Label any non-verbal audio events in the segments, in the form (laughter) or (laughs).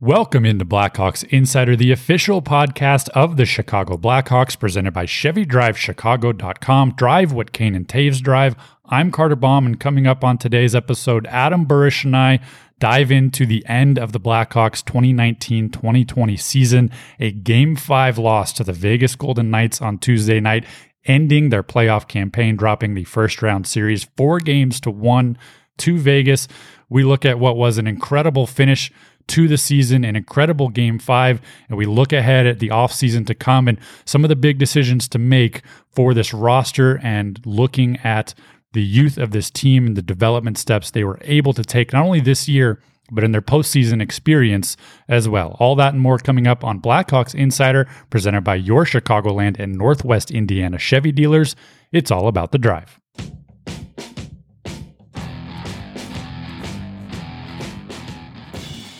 Welcome into Blackhawks Insider, the official podcast of the Chicago Blackhawks, presented by ChevyDriveChicago.com. Drive what Kane and Toews drive. I'm Carter Baum, and coming up on today's episode, Adam Burish and I dive into the end of the Blackhawks 2019 2020 season, a Game 5 loss to the Vegas Golden Knights on Tuesday night, ending their playoff campaign, dropping the first round series four games to one to Vegas. We look at what was an incredible finish to the season, an incredible game five, and we look ahead at the offseason to come and some of the big decisions to make for this roster and looking at the youth of this team and the development steps they were able to take, not only this year, but in their postseason experience as well. All that and more coming up on Blackhawks Insider, presented by your Chicagoland and Northwest Indiana Chevy dealers. It's all about the drive.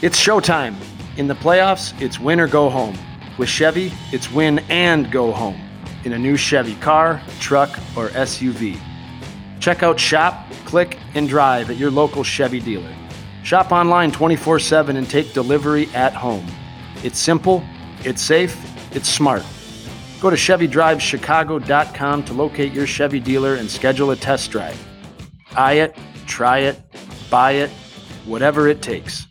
It's showtime. In the playoffs, it's win or go home. With Chevy, it's win and go home in a new Chevy car, truck, or SUV. Check out Shop, Click, and Drive at your local Chevy dealer. Shop online 24 7 and take delivery at home. It's simple, it's safe, it's smart. Go to ChevyDriveChicago.com to locate your Chevy dealer and schedule a test drive. Eye it, try it, buy it, whatever it takes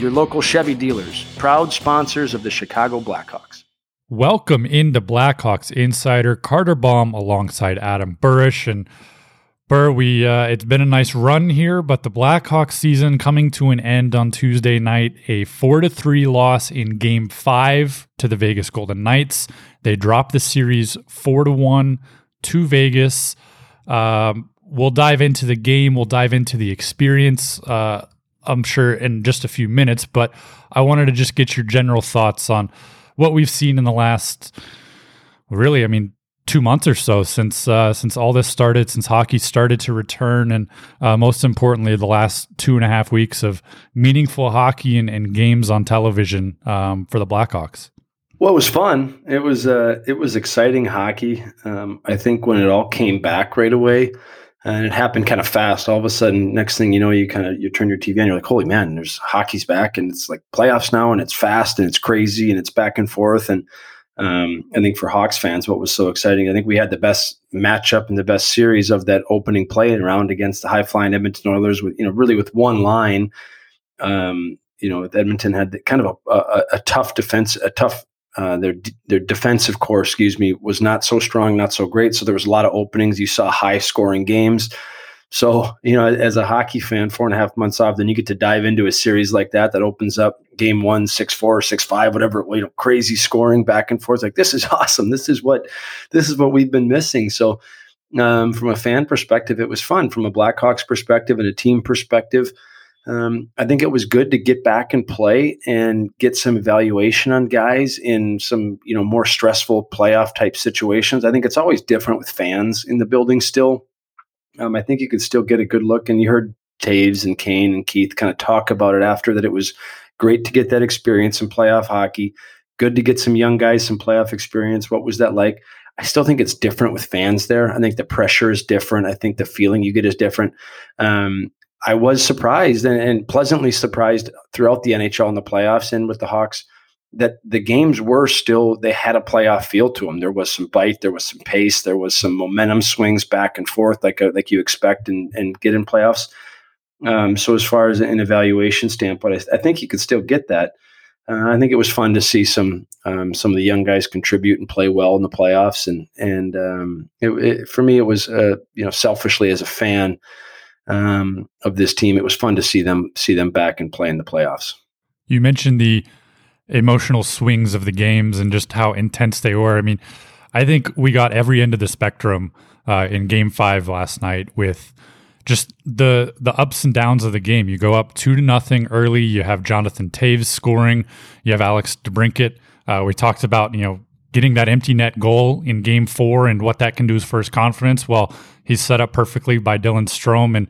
your local Chevy dealers, proud sponsors of the Chicago Blackhawks. Welcome into Blackhawks Insider, Carter Baum alongside Adam Burish. And Burr, we uh, it's been a nice run here, but the Blackhawks season coming to an end on Tuesday night. A four to three loss in Game Five to the Vegas Golden Knights. They dropped the series four to one to Vegas. Um, we'll dive into the game. We'll dive into the experience. Uh, I'm sure in just a few minutes, but I wanted to just get your general thoughts on what we've seen in the last really, I mean, two months or so since uh, since all this started, since hockey started to return, and uh, most importantly, the last two and a half weeks of meaningful hockey and, and games on television um, for the Blackhawks. Well, it was fun. It was uh, it was exciting hockey. Um, I think when it all came back right away, and it happened kind of fast. All of a sudden, next thing you know, you kind of you turn your TV on, you're like, "Holy man, there's hockey's back!" And it's like playoffs now, and it's fast and it's crazy and it's back and forth. And um, I think for Hawks fans, what was so exciting, I think we had the best matchup and the best series of that opening play round against the high flying Edmonton Oilers with you know really with one line. Um, you know, Edmonton had kind of a, a, a tough defense, a tough uh, their their defensive core, excuse me, was not so strong, not so great. So there was a lot of openings. You saw high scoring games. So you know, as a hockey fan, four and a half months off, then you get to dive into a series like that that opens up game one, six four, six five, whatever. You know, crazy scoring back and forth. Like this is (laughs) awesome. This is what this is what we've been missing. So. Um, from a fan perspective, it was fun. From a Blackhawks perspective and a team perspective, um, I think it was good to get back and play and get some evaluation on guys in some you know more stressful playoff type situations. I think it's always different with fans in the building still. Um, I think you could still get a good look, and you heard Toews and Kane and Keith kind of talk about it after that. It was great to get that experience in playoff hockey. Good to get some young guys some playoff experience. What was that like? I still think it's different with fans there. I think the pressure is different. I think the feeling you get is different. Um, I was surprised and, and, pleasantly surprised throughout the NHL and the playoffs and with the Hawks that the games were still they had a playoff feel to them. There was some bite, there was some pace, there was some momentum swings back and forth like uh, like you expect and, and get in playoffs. Um, so as far as an evaluation standpoint, I, I think you could still get that. Uh, I think it was fun to see some um, some of the young guys contribute and play well in the playoffs, and and um, it, it, for me, it was uh, you know selfishly as a fan um, of this team. It was fun to see them see them back and play in the playoffs. You mentioned the emotional swings of the games and just how intense they were. I mean, I think we got every end of the spectrum uh, in Game Five last night with just the the ups and downs of the game. You go up two to nothing early. You have Jonathan Toews scoring. You have Alex DeBrincat. Uh, we talked about you know getting that empty net goal in Game Four and what that can do for his confidence. Well, He's set up perfectly by Dylan Strome and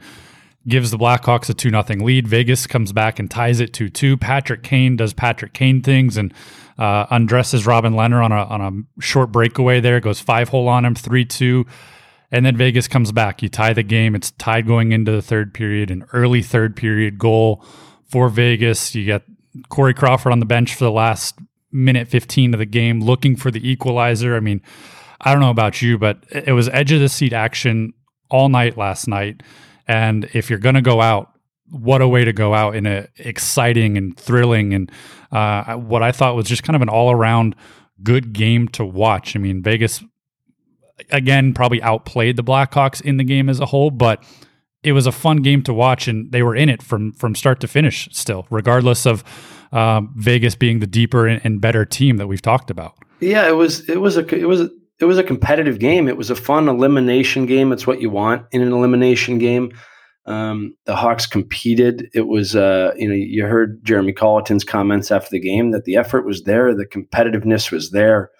gives the Blackhawks a 2 0 lead. Vegas comes back and ties it 2 2. Patrick Kane does Patrick Kane things and uh, undresses Robin Lehner on a, on a short breakaway there, goes five hole on him, 3 2. And then Vegas comes back. You tie the game. It's tied going into the third period, an early third period goal for Vegas. You get Corey Crawford on the bench for the last minute 15 of the game, looking for the equalizer. I mean, I don't know about you, but it was edge of the seat action all night last night. And if you're going to go out, what a way to go out in a exciting and thrilling and uh, what I thought was just kind of an all around good game to watch. I mean, Vegas again probably outplayed the Blackhawks in the game as a whole, but it was a fun game to watch, and they were in it from from start to finish. Still, regardless of um, Vegas being the deeper and, and, better team that we've talked about. Yeah, it was it was a it was it was a competitive game. It was a fun elimination game. It's what you want in an elimination game. Um, the Hawks competed. It was, uh, you know, you heard Jeremy Colliton's comments after the game that the effort was there, the competitiveness was there.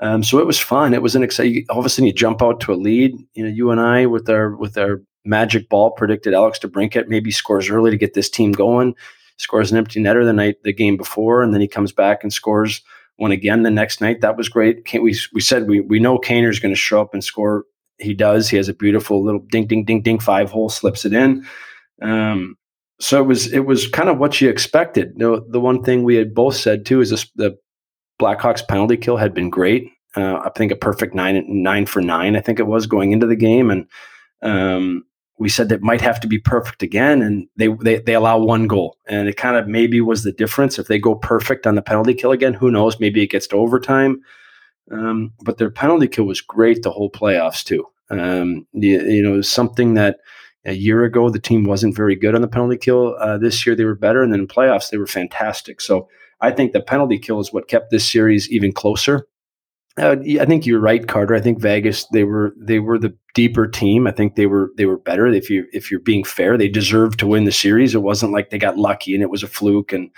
Um, so it was fun. It was an exciting. All of a sudden, you jump out to a lead. You know, you and I with our with our magic ball predicted Alex DeBrincat maybe scores early to get this team going. Scores an empty netter the night the game before, and then he comes back and scores one again the next night. That was great. We we said we we know Kaner's going to show up and score he does. He has a beautiful little ding, ding, ding, ding five hole, slips it in. Um, so it was it was kind of what you expected. You the one thing we had both said too is this, the Blackhawks penalty kill had been great. Uh, I think a perfect nine nine for nine. I think it was going into the game, and um, we said that might have to be perfect again. And they they they allow one goal, and it kind of maybe was the difference. If they go perfect on the penalty kill again, who knows? Maybe it gets to overtime. Um, but their penalty kill was great the whole playoffs too. Um, you, you know, something that a year ago the team wasn't very good on the penalty kill. Uh, this year they were better, and then in playoffs they were fantastic. So I think the penalty kill is what kept this series even closer. Uh, I think you're right, Carter. I think Vegas they were they were the deeper team. I think they were they were better. If you if you're being fair, they deserved to win the series. It wasn't like they got lucky and it was a fluke and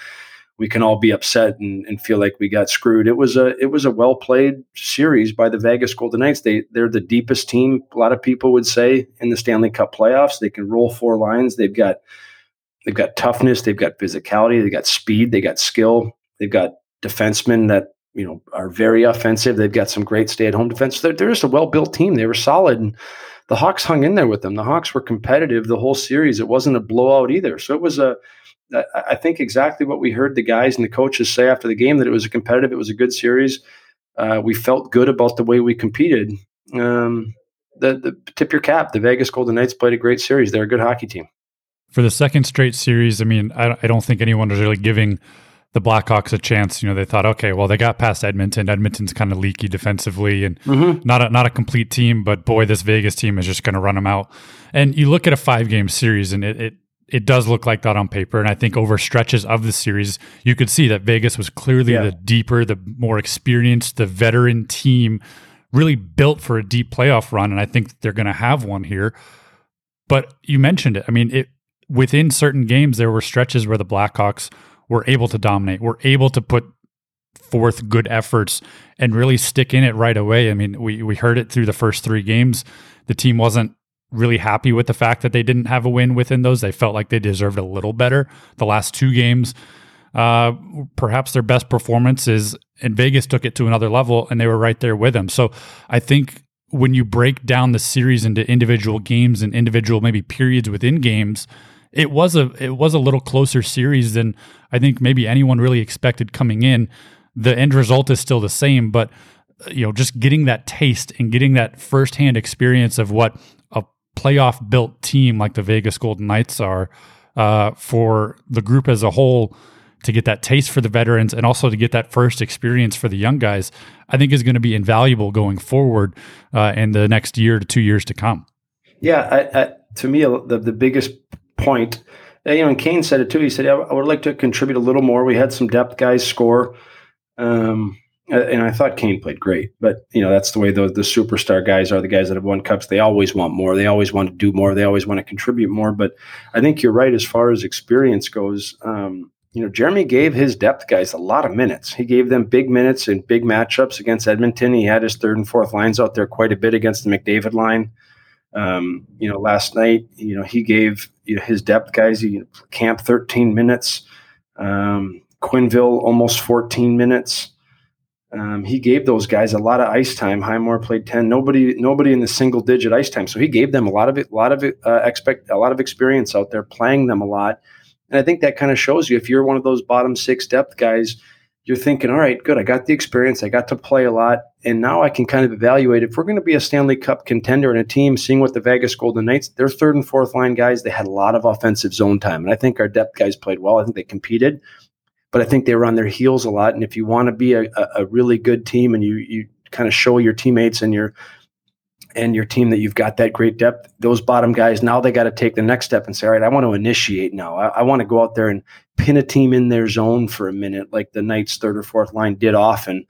we can all be upset and, and feel like we got screwed. It was a it was a well played series by the Vegas Golden Knights. They they're the deepest team. A lot of people would say in the Stanley Cup playoffs. They can roll four lines. They've got they've got toughness. They've got physicality. They got speed. They got skill. They've got defensemen that you know are very offensive. They've got some great stay at home defense. They're, they're just a well built team. They were solid and. The Hawks hung in there with them. The Hawks were competitive the whole series. It wasn't a blowout either. So it was a I think exactly what we heard the guys and the coaches say after the game that it was a competitive, it was a good series. Uh, we felt good about the way we competed. Um, the, the tip your cap. The Vegas Golden Knights played a great series. They're a good hockey team. For the second straight series, I mean, I, I don't think anyone was really giving the Blackhawks a chance. You know, they thought, okay, well, they got past Edmonton. Edmonton's kind of leaky defensively and mm-hmm. not a, not a complete team, but boy, this Vegas team is just going to run them out. And you look at a five game series, and it, it it does look like that on paper. And I think over stretches of the series, you could see that Vegas was clearly yeah. the deeper, the more experienced, the veteran team, really built for a deep playoff run. And I think they're going to have one here. But you mentioned it. I mean, it within certain games, there were stretches where the Blackhawks were able to dominate, We're able to put forth good efforts and really stick in it right away. I mean, we we heard it through the first three games. The team wasn't really happy with the fact that they didn't have a win within those. They felt like they deserved a little better. The last two games, uh, perhaps their best performance is, and Vegas took it to another level, and they were right there with them. So I think when you break down the series into individual games and individual maybe periods within games, it was a it was a little closer series than I think maybe anyone really expected coming in. The end result is still the same, but you know, just getting that taste and getting that firsthand experience of what a playoff built team like the Vegas Golden Knights are uh, for the group as a whole to get that taste for the veterans and also to get that first experience for the young guys, I think is going to be invaluable going forward uh, in the next year to two years to come. Yeah, I, I, to me, the, the biggest point, you know, and Kane said it too. He said, I would like to contribute a little more. We had some depth guys score. Um, and I thought Kane played great, but you know that's the way the the superstar guys are. The guys that have won cups, they always want more. They always want to do more. They always want to contribute more. But I think you're right as far as experience goes. Um, you know, Jeremy gave his depth guys a lot of minutes. He gave them big minutes in big matchups against Edmonton. He had his third and fourth lines out there quite a bit against the McDavid line. Um, you know, last night, you know, he gave you know, his depth guys he Kampf 13 minutes. Um, Quenneville almost 14 minutes. Um, he gave those guys a lot of ice time. Highmore played ten. Nobody, nobody in the single digit ice time. So he gave them a lot of a lot of uh, expect a lot of experience out there, playing them a lot. And I think that kind of shows you if you're one of those bottom six depth guys, you're thinking, all right, good. I got the experience. I got to play a lot. And now I can kind of evaluate if we're going to be a Stanley Cup contender and a team, seeing what the Vegas Golden Knights, their third and fourth line guys, they had a lot of offensive zone time. And I think our depth guys played well. I think they competed, but I think they were on their heels a lot. And if you want to be a, a really good team and you, you kind of show your teammates and your and your team that you've got that great depth, those bottom guys, now they got to take the next step and say, all right, I want to initiate now. I, I, want to go out there and pin a team in their zone for a minute, like the Knights' third or fourth line did often.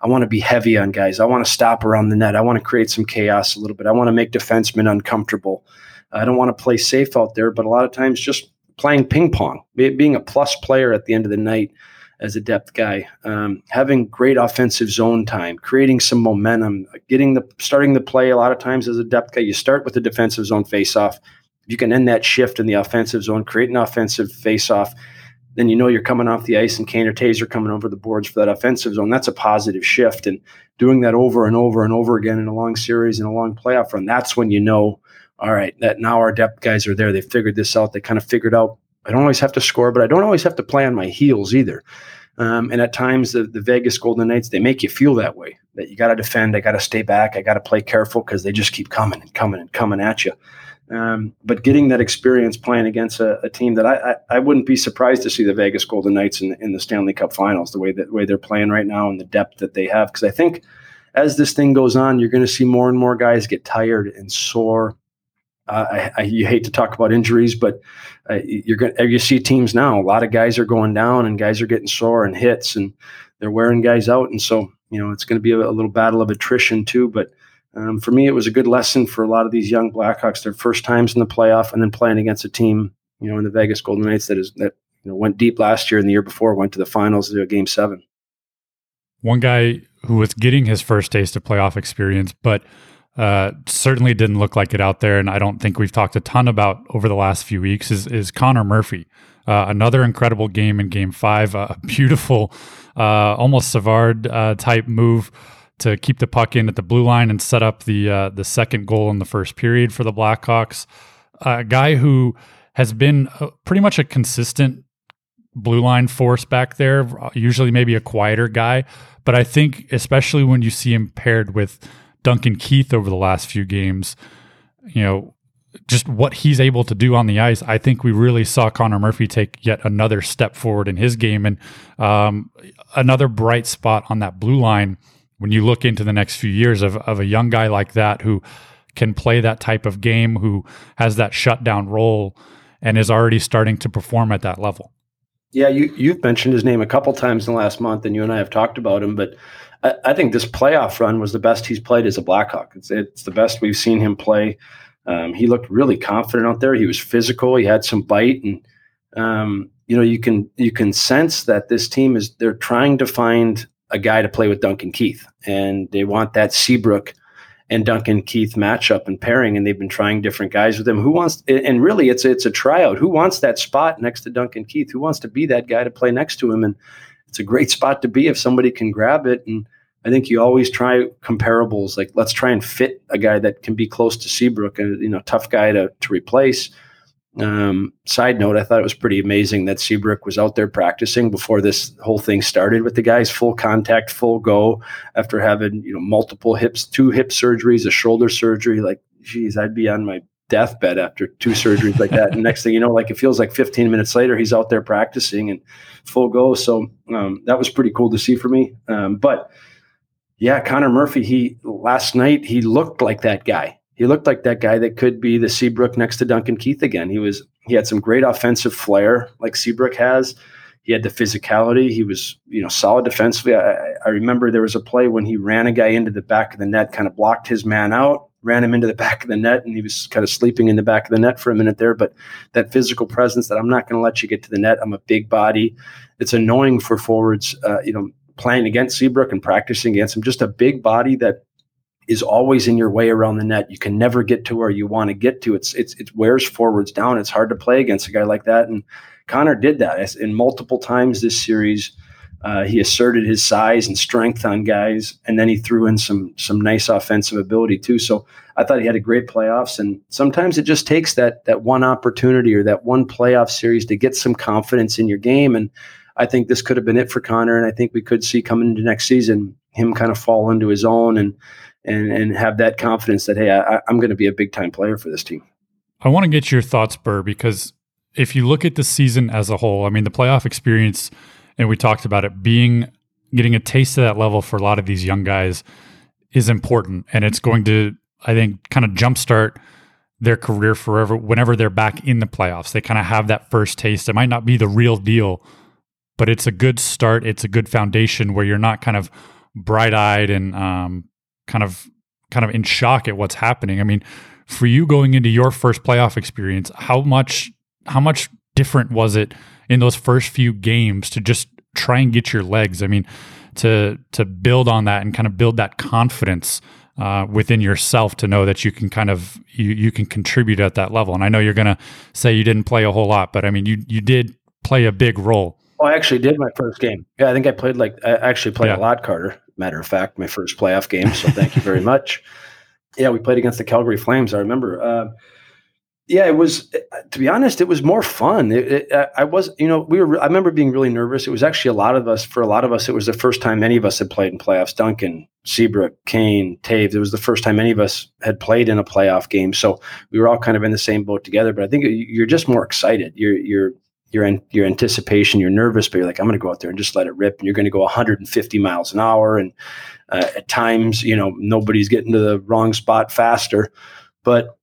I want to be heavy on guys. I want to stop around the net. I want to create some chaos a little bit. I want to make defensemen uncomfortable. I don't want to play safe out there, but a lot of times just playing ping pong, being a plus player at the end of the night as a depth guy, um, having great offensive zone time, creating some momentum, getting the starting the play. A lot of times as a depth guy, you start with the defensive zone faceoff. If you can end that shift in the offensive zone, create an offensive faceoff. Then you know you're coming off the ice and Kane or are coming over the boards for that offensive zone. That's a positive shift. And doing that over and over and over again in a long series and a long playoff run, that's when you know, all right, that now our depth guys are there. They figured this out. They kind of figured out I don't always have to score, but I don't always have to play on my heels either. Um, and at times, the, the Vegas Golden Knights, they make you feel that way that you got to defend, I got to stay back, I got to play careful because they just keep coming and coming and coming at you. Um, but getting that experience playing against a, a team that I, I, I, wouldn't be surprised to see the Vegas Golden Knights in, in the Stanley Cup Finals, the way that way they're playing right now and the depth that they have. Because I think as this thing goes on, you're going to see more and more guys get tired and sore I, I, you hate to talk about injuries, but uh, you're going you see teams now. A lot of guys are going down, and guys are getting sore and hits, and they're wearing guys out. And so, you know, it's going to be a, a, little battle of attrition too. But um, for me, it was a good lesson for a lot of these young Blackhawks. Their first times in the playoff, and then playing against a team, you know, in the Vegas Golden Knights that is that you know went deep last year and the year before went to the finals to a game seven. One guy who was getting his first taste of playoff experience, but uh, certainly didn't look like it out there, and I don't think we've talked a ton about over the last few weeks. Is is Connor Murphy? Uh, another incredible game in Game Five, a beautiful, uh, almost Savard uh, type move to keep the puck in at the blue line and set up the uh, the second goal in the first period for the Blackhawks. A guy who has been pretty much a consistent blue line force back there. Usually, maybe a quieter guy, but I think especially when you see him paired with Duncan Keith over the last few games, you know, just what he's able to do on the ice, I think we really saw Connor Murphy take yet another step forward in his game and um, another bright spot on that blue line when you look into the next few years of, of a young guy like that who can play that type of game, who has that shutdown role and is already starting to perform at that level. Yeah, you, you've mentioned his name a couple times in the last month, and you and I have talked about him, but I, I, think this playoff run was the best he's played as a Blackhawk. It's, it's the best we've seen him play. Um, he looked really confident out there. He was physical. He had some bite, and um, you know you can you can sense that this team is they're trying to find a guy to play with Duncan Keith, and they want that Seabrook and Duncan Keith matchup and pairing, and they've been trying different guys with him. Who wants? And really, it's it's a tryout. Who wants that spot next to Duncan Keith? Who wants to be that guy to play next to him? And it's a great spot to be if somebody can grab it. And I think you always try comparables. Like let's try and fit a guy that can be close to Seabrook, a you know tough guy to to replace. Um, side note, I thought it was pretty amazing that Seabrook was out there practicing before this whole thing started with the guys, full contact, full go after having you know multiple hips, two hip surgeries, a shoulder surgery. Like, geez, I'd be on my deathbed after two surgeries like that. And next thing you know, like it feels like 15 minutes later, he's out there practicing and full go. So um, that was pretty cool to see for me. Um, but yeah, Connor Murphy, he last night he looked like that guy. He looked like that guy that could be the Seabrook next to Duncan Keith again. He was he had some great offensive flair like Seabrook has. He had the physicality. He was, you know, solid defensively. I, I remember there was a play when he ran a guy into the back of the net, kind of blocked his man out, ran him into the (laughs) back of the net and he was kind of sleeping in the back of the net for a minute there. But that physical presence that I'm not going to let you get to the net. I'm a big body. It's annoying for forwards, uh, you know, playing against Seabrook and practicing against him. Just a big body that is always in your way around the net. You can never get to where you want to get to. It's it's it wears forwards down. It's hard to play against a guy like that. And Connor did that in multiple times this series. Uh, he asserted his size and strength on guys, and then he threw in some some nice offensive ability too. So I thought he had a great playoffs. And sometimes it just takes that that one opportunity or that one playoff series to get some confidence in your game. And I think this could have been it for Connor. And I think we could see coming into next season him kind of fall into his own and and and have that confidence that hey, I, I'm going to be a big time player for this team. I want to get your thoughts, Burr, because if you look at the season as a whole, I mean, the playoff experience and we talked about it being getting a taste of that level for a lot of these young guys is important and it's going to i think kind of jumpstart their career forever whenever they're back in the playoffs. They kind of have that first taste. It might not be the real deal but it's a good start. It's a good foundation where you're not kind of bright-eyed and um, kind of kind of in shock at what's happening i mean for you going into your first playoff experience how much how much different was it in those first few games to just try and get your legs. I mean, to to build on that and kind of build that confidence uh, within yourself to know that you can kind of you you can contribute at that level. And I know you're going to say you didn't play a whole lot, but I mean you you did play a big role. Oh, I actually did my first game. Yeah, I think I played like I actually played yeah. a lot, Carter. Matter of fact, my first playoff game. So thank you very much. (laughs) Yeah, we played against the Calgary Flames. I remember. Uh, yeah, it was. To be honest, it was more fun. It, it, I was, you know, we were. I remember being really nervous. It was actually a lot of us. For a lot of us, it was the first time any of us had played in playoffs. Duncan, Seabrook, Kane, Toews. It was the first time any of us had played in a playoff game. So we were all kind of in the same boat together. But I think you're just more excited. You're you're your your anticipation. You're nervous, but you're like, I'm going to go out there and just let it rip. And you're going to go 150 miles an hour. And uh, at times, you know, nobody's getting to the wrong spot faster. But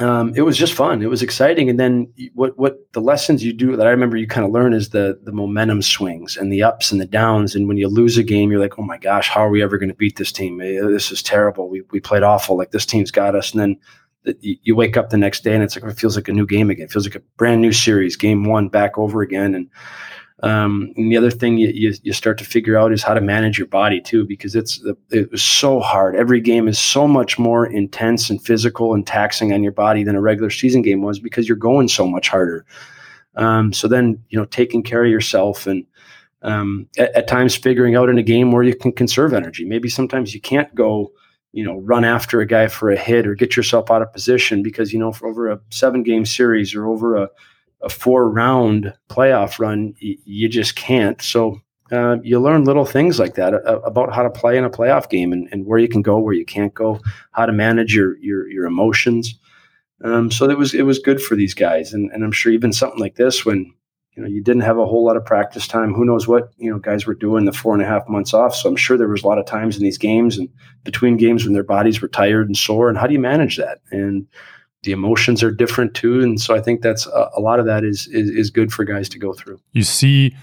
um, it was just fun. It was exciting. And then what what the lessons you do that I remember you kind of learn is the the momentum swings and the ups and the downs. And when you lose a game, you're like, oh my gosh, how are we ever going to beat this team? Eh, this is terrible. We we played awful. Like this team's got us. And then the, you wake up the next day and it's like it feels like a new game again. It feels like a brand new series, game one back over again. And um, and the other thing you, you, you, start to figure out is how to manage your body too, because it's it was so hard. Every game is so much more intense and physical and taxing on your body than a regular season game was because you're going so much harder. Um, so then you know taking care of yourself and um, at, at, times figuring out in a game where you can conserve energy. Maybe sometimes you can't go you know run after a guy for a hit or get yourself out of position because you know for over a seven game series or over a a four round playoff run, y- you just can't. So uh, you learn little things like that uh, about how to play in a playoff game and, and, where you can go, where you can't go, how to manage your your, your emotions. Um, so it was it was good for these guys, and, and I'm sure even something like this when you know you didn't have a whole lot of practice time. Who knows what you know guys were doing the four and a half months off. So I'm sure there was a lot of times in these games and between games when their bodies were tired and sore. And how do you manage that? And the emotions are different too and so i think that's a, a lot of that is, is, is good for guys to go through you see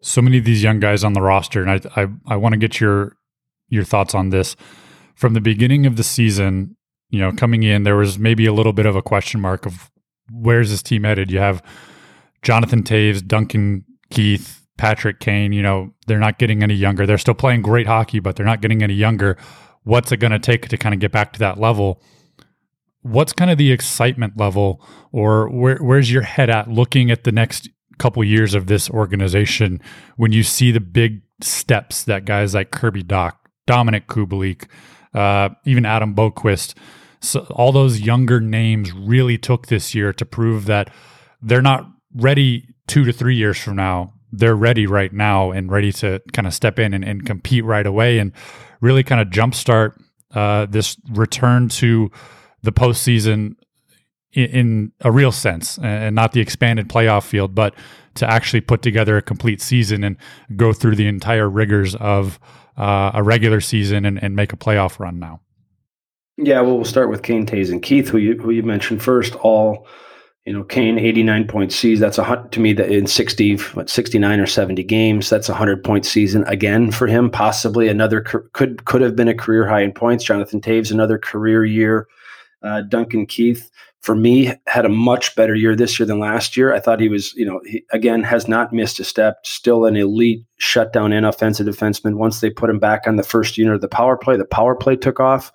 so many of these young guys on the roster and i i, I want to get your your thoughts on this from the beginning of the season you know coming in there was maybe a little bit of a question mark of where's this team headed you have jonathan Toews, duncan keith patrick kane you know they're not getting any younger. They're still playing great hockey but they're not getting any younger. What's it going to take to kind of get back to that level? What's kind of the excitement level or where, where's your head at looking at the next couple years of this organization when you see the big steps that guys like Kirby Dach, Dominik Kubalik, uh, even Adam Boqvist, so all those younger names really took this year to prove that they're not ready two to three years from now. They're ready right now and ready to kind of step in and, and compete right away and really kind of jumpstart uh, this return to the postseason in, in a real sense and not the expanded playoff field, but to actually put together a complete season and go through the entire rigors of uh, a regular season and, and, make a playoff run now. Yeah, well, we'll start with Kane, Toews, and Keith, who you who you mentioned first. All, you know, Kane eighty nine point season. That's a to me that in sixty what sixty nine or seventy games. That's a hundred point season again for him. Possibly another could could have been a career high in points. Jonathan Toews, another career year uh, Duncan Keith, for me, had a much better year this year than last year. I thought he was, you know, he, again, has not missed a step, still an elite shutdown and offensive defenseman. Once they put him back on the first unit of the power play, the power play took off.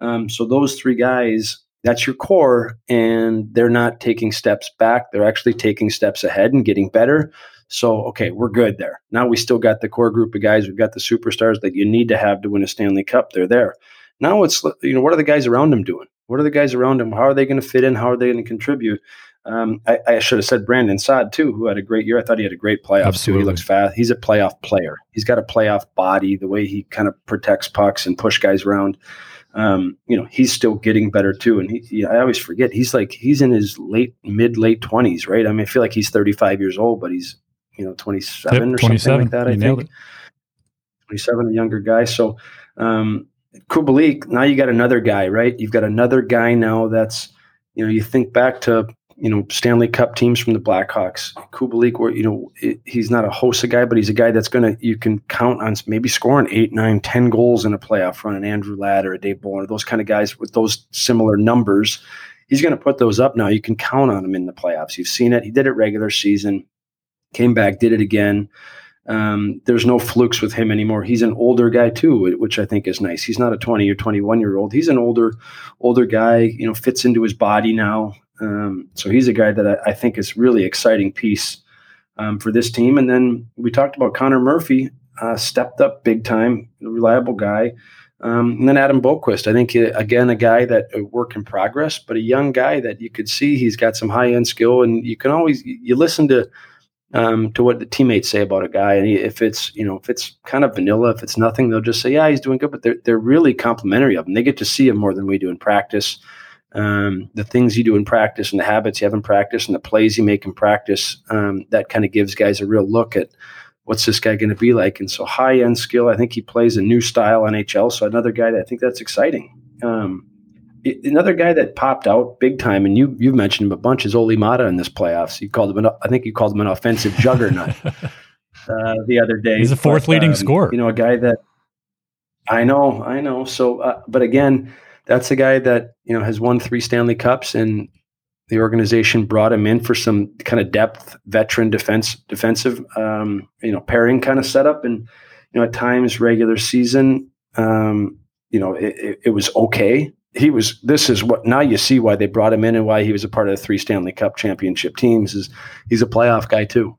Um, so those three guys, that's your core, and they're not taking steps back. They're actually taking steps ahead and getting better. So, okay, we're good there. Now we still got the core group of guys. We've got the superstars that you need to have to win a Stanley Cup. They're there. Now it's, you know, what are the guys around him doing? What are the guys around him? How are they going to fit in? How are they going to contribute? Um, I, I, should have said Brandon Saad too, who had a great year. I thought he had a great playoff Absolutely. too. He looks fast. He's a playoff player. He's got a playoff body. The way he kind of protects pucks and push guys around. Um, you know, he's still getting better too. And he, I always forget he's like he's in his late mid late twenties, right? I mean, I feel like he's thirty five years old, but he's you know twenty seven yep, or something like that. I think twenty seven, a younger guy. So um, Kubalik, now you got another guy, right? You've got another guy now that's you know you think back to you know Stanley Cup teams from the Blackhawks. Kubalik, where you know it, he's not a Hossa guy, but he's a guy that's gonna you can count on maybe scoring eight, nine, ten goals in a playoff run. An Andrew Ladd or a Dave Bolland, those kind of guys with those similar numbers, he's gonna put those up now. You can count on him in the playoffs. You've seen it. He did it regular season, came back, did it again. Um, there's no flukes with him anymore. He's an older guy too, which I think is nice. He's not a 20 or 21 year old. He's an older, older guy. You know, fits into his body now. Um, so he's a guy that I, I, think is really exciting piece um, for this team. And then we talked about Connor Murphy, uh, stepped up big time, reliable guy. Um, and then Adam Boqvist, I think uh, again a guy that a work in progress, but a young guy that you could see he's got some high end skill, and you can always you listen to um, to what the teammates say about a guy, and if it's you know if it's kind of vanilla, if it's nothing, they'll just say yeah he's doing good, but they're they're really complimentary of him. They get to see him more than we do in practice um, the things you do in practice and the habits you have in practice and the plays you make in practice, um, that kind of gives guys a real look at what's this guy going to be like. And so high end skill, I think he plays a new style NHL. So another guy that I think that's exciting. Um, another guy that popped out big time, and you you've mentioned him a bunch, is Olli Maatta in this playoffs. You called him, an, I think you called him an offensive juggernaut (laughs) uh, the other day. He's a fourth but, leading um, scorer. You know, a guy that I know, I know. So, uh, but again, that's a guy that you know has won three Stanley Cups, and the organization brought him in for some kind of depth, veteran defense, defensive, um, you know, pairing kind of setup. And you know, at times regular season, um, you know, it, it, it, was okay. He was. This is what now you see why they brought him in and why he was a part of the three Stanley Cup championship teams. Is he's a playoff guy too.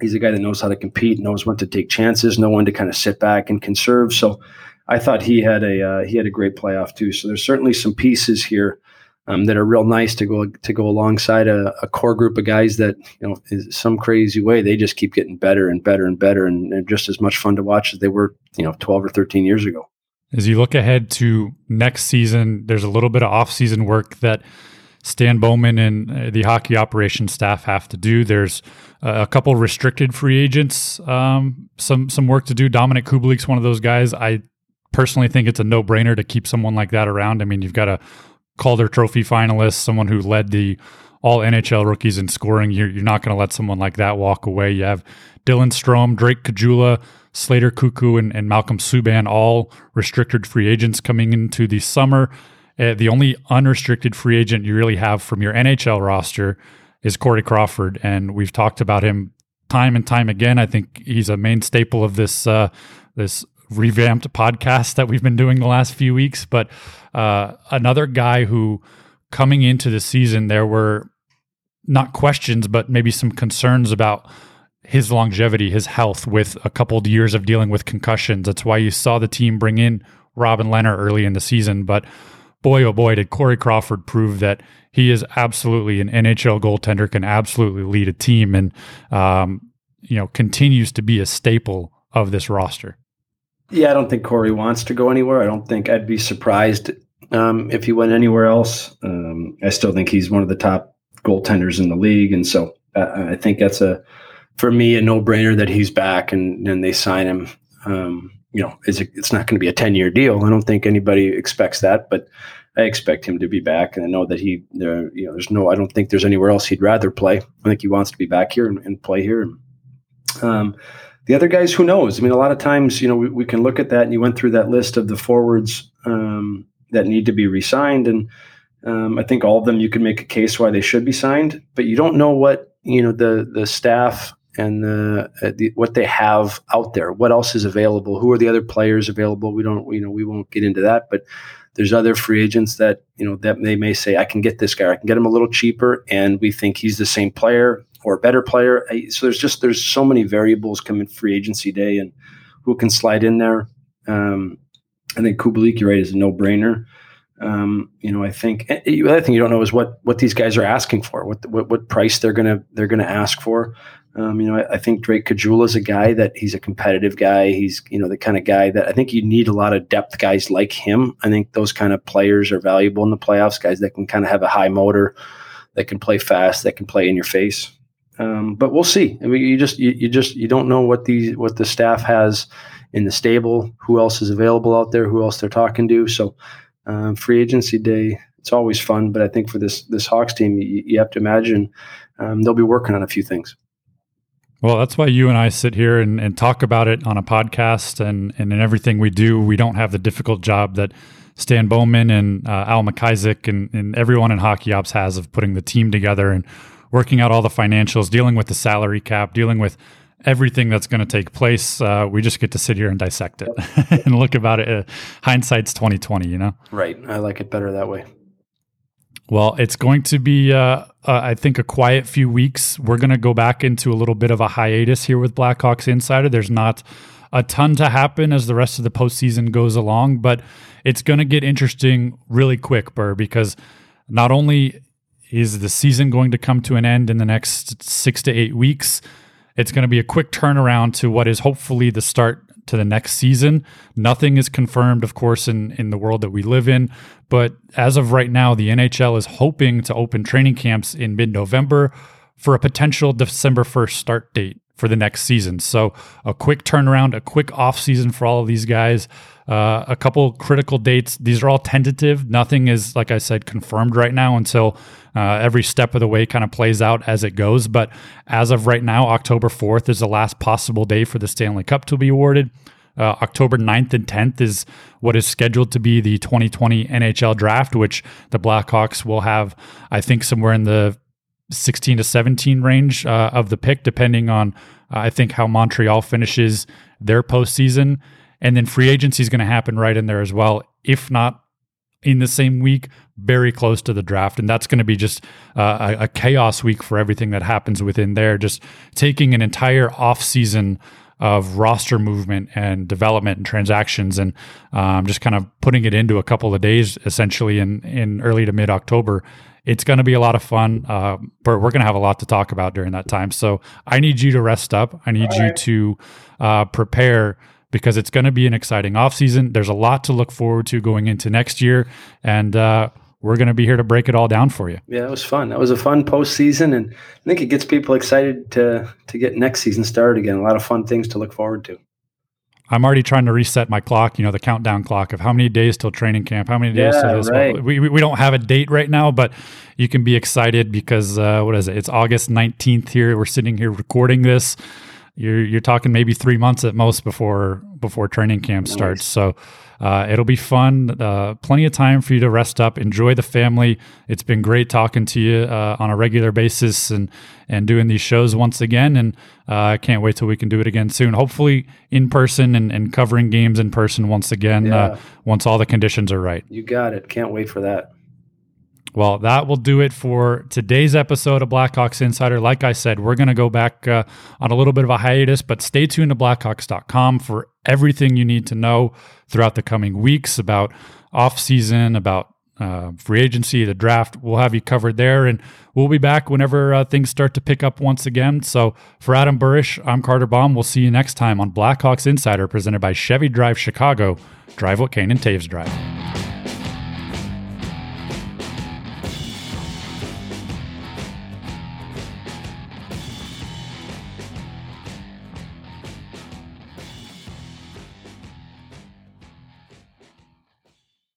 He's a guy that knows how to compete, knows when to take chances, know when to kind of sit back and conserve. So I thought he had a uh, he had a great playoff too. So there's certainly some pieces here um, that are real nice to go to go alongside a, a, core group of guys that you know some crazy way they just keep getting better and better and better and, and just as much fun to watch as they were you know 12 or 13 years ago. As you look ahead to next season, there's a little bit of off-season work that Stan Bowman and uh, the hockey operations staff have to do. There's a couple restricted free agents, um, some some work to do. Dominik Kubalik's one of those guys. I personally think it's a no brainer to keep someone like that around. I mean, you've got a Calder Trophy finalist, someone who led the all NHL rookies in scoring. You're, you're not going to let someone like that walk away. You have Dylan Strome, Drake Caggiula, Slater Koekkoek, and, and Malcolm Subban, all restricted free agents coming into the summer. Uh, the only unrestricted free agent you really have from your NHL roster is Corey Crawford, and we've talked about him time and time again. I think he's a main staple of this uh, this revamped podcast that we've been doing the last few weeks. But uh, another guy who coming into the season, there were not questions, but maybe some concerns about his longevity, his health, with a couple of years of dealing with concussions. That's why you saw the team bring in Robin Lehner early in the season. But boy, oh boy, did Corey Crawford prove that he is absolutely an NHL goaltender, can absolutely lead a team, and um, you know continues to be a staple of this roster. Yeah, I don't think Corey wants to go anywhere. I don't think I'd be surprised um, if he went anywhere else. Um, I still think he's one of the top goaltenders in the league, and so uh, I think that's a for me a no brainer that he's back and then they sign him. Um, you know, it's, it's not going to be a ten year deal. I don't think anybody expects that, but I expect him to be back, and I know that he there. You know, there's no. I don't think there's anywhere else he'd rather play. I think he wants to be back here and, and play here. Um, the other guys, who knows? I mean, a lot of times, you know, we, we can look at that, and you went through that list of the forwards um, that need to be re-signed, and um, I think all of them you can make a case why they should be signed, but you don't know what you know the the staff and the, uh, the, what they have out there. What else is available? Who are the other players available? We don't, you know, we won't get into that, but there's other free agents that you know that they may say, I can get this guy, I can get him a little cheaper, and we think he's the same player or a better player. So there's just there's so many variables coming free agency day and who can slide in there. Um, I think Kubalik, you're right, is a no brainer. Um, you know, I think eh, the other thing you don't know is what what these guys are asking for, what what, what price they're gonna they're gonna ask for. Um, you know, I, I, think Drake Caggiula is a guy that he's a competitive guy. He's you know the kind of guy that I think you need a lot of depth guys like him. I think those kind of players are valuable in the playoffs. Guys that can kind of have a high motor, that can play fast, that can play in your face. Um, but we'll see. I mean, you just you, you just you don't know what these what the staff has in the stable, who else is available out there, who else they're talking to. So um, free agency day, it's always fun. But I think for this this Hawks team, you, you have to imagine um, they'll be working on a few things. Well, that's why you and I sit here and, and talk about it on a podcast and, and in everything we do. We don't have the difficult job that Stan Bowman and uh, Al MacIsaac and, and everyone in Hockey Ops has of putting the team together and working out all the financials, dealing with the salary cap, dealing with everything that's going to take place. Uh, we just get to sit here and dissect it (laughs) and look about it. Uh, hindsight's twenty twenty, you know. Right. I like it better that way. Well, it's going to be, uh, uh, I think, a quiet few weeks. We're going to go back into a little bit of a hiatus here with Blackhawks Insider. There's not a ton to happen as the rest of the postseason goes along, but it's going to get interesting really quick, Burr, because not only is the season going to come to an end in the next six to eight weeks, it's going to be a quick turnaround to what is hopefully the start to the next season. Nothing is confirmed, of course, in, in the world that we live in. But as of right now, the NHL is hoping to open training camps in mid November for a potential December 1st start date for the next season. So a quick turnaround, a quick off season for all of these guys. Uh, a couple critical dates. These are all tentative. Nothing is, like I said, confirmed right now until uh, every step of the way kind of plays out as it goes. But as of right now, October 4th is the last possible day for the Stanley Cup to be awarded. Uh, October 9th and 10th is what is scheduled to be the 2020 NHL draft, which the Blackhawks will have, I think, somewhere in the 16 to 17 range uh, of the pick, depending on, uh, I think, how Montreal finishes their postseason. And then free agency is going to happen right in there as well, if not in the same week, very close to the draft. And that's going to be just uh, a, a, chaos week for everything that happens within there. Just taking an entire off season of roster movement and development and transactions and um, just kind of putting it into a couple of days essentially in, in early to mid October. It's going to be a lot of fun, uh, but we're going to have a lot to talk about during that time. So I need you to rest up. I need you to uh, prepare because it's going to be an exciting offseason. There's a lot to look forward to going into next year. And uh, we're going to be here to break it all down for you. Yeah, it was fun. That was a fun postseason, and I think it gets people excited to to get next season started again. A lot of fun things to look forward to. I'm already trying to reset my clock, you know, the countdown clock of how many days till training camp, how many days yeah, till this. Right. We, we don't have a date right now, but you can be excited because uh, what is it? It's August 19th here. We're sitting here recording this you're you're talking maybe three months at most before before training camp starts. So uh, it'll be fun. Uh, plenty of time for you to rest up, enjoy the family. It's been great talking to you uh, on a regular basis and and doing these shows once again. And uh, I can't wait till we can do it again soon. Hopefully in person and, and covering games in person once again. Uh, yeah. once all the conditions are right. You got it. Can't wait for that. Well, that will do it for today's episode of Blackhawks Insider. Like I said, we're going to go back uh, on a little bit of a hiatus, but stay tuned to Blackhawks.com for everything you need to know throughout the coming weeks about off season, about uh, free agency, the draft. We'll have you covered there, and we'll be back whenever uh, things start to pick up once again. So, for Adam Burish, I'm Carter Baum. We'll see you next time on Blackhawks Insider, presented by Chevy Drive Chicago. Drive what Kane and Toews drive.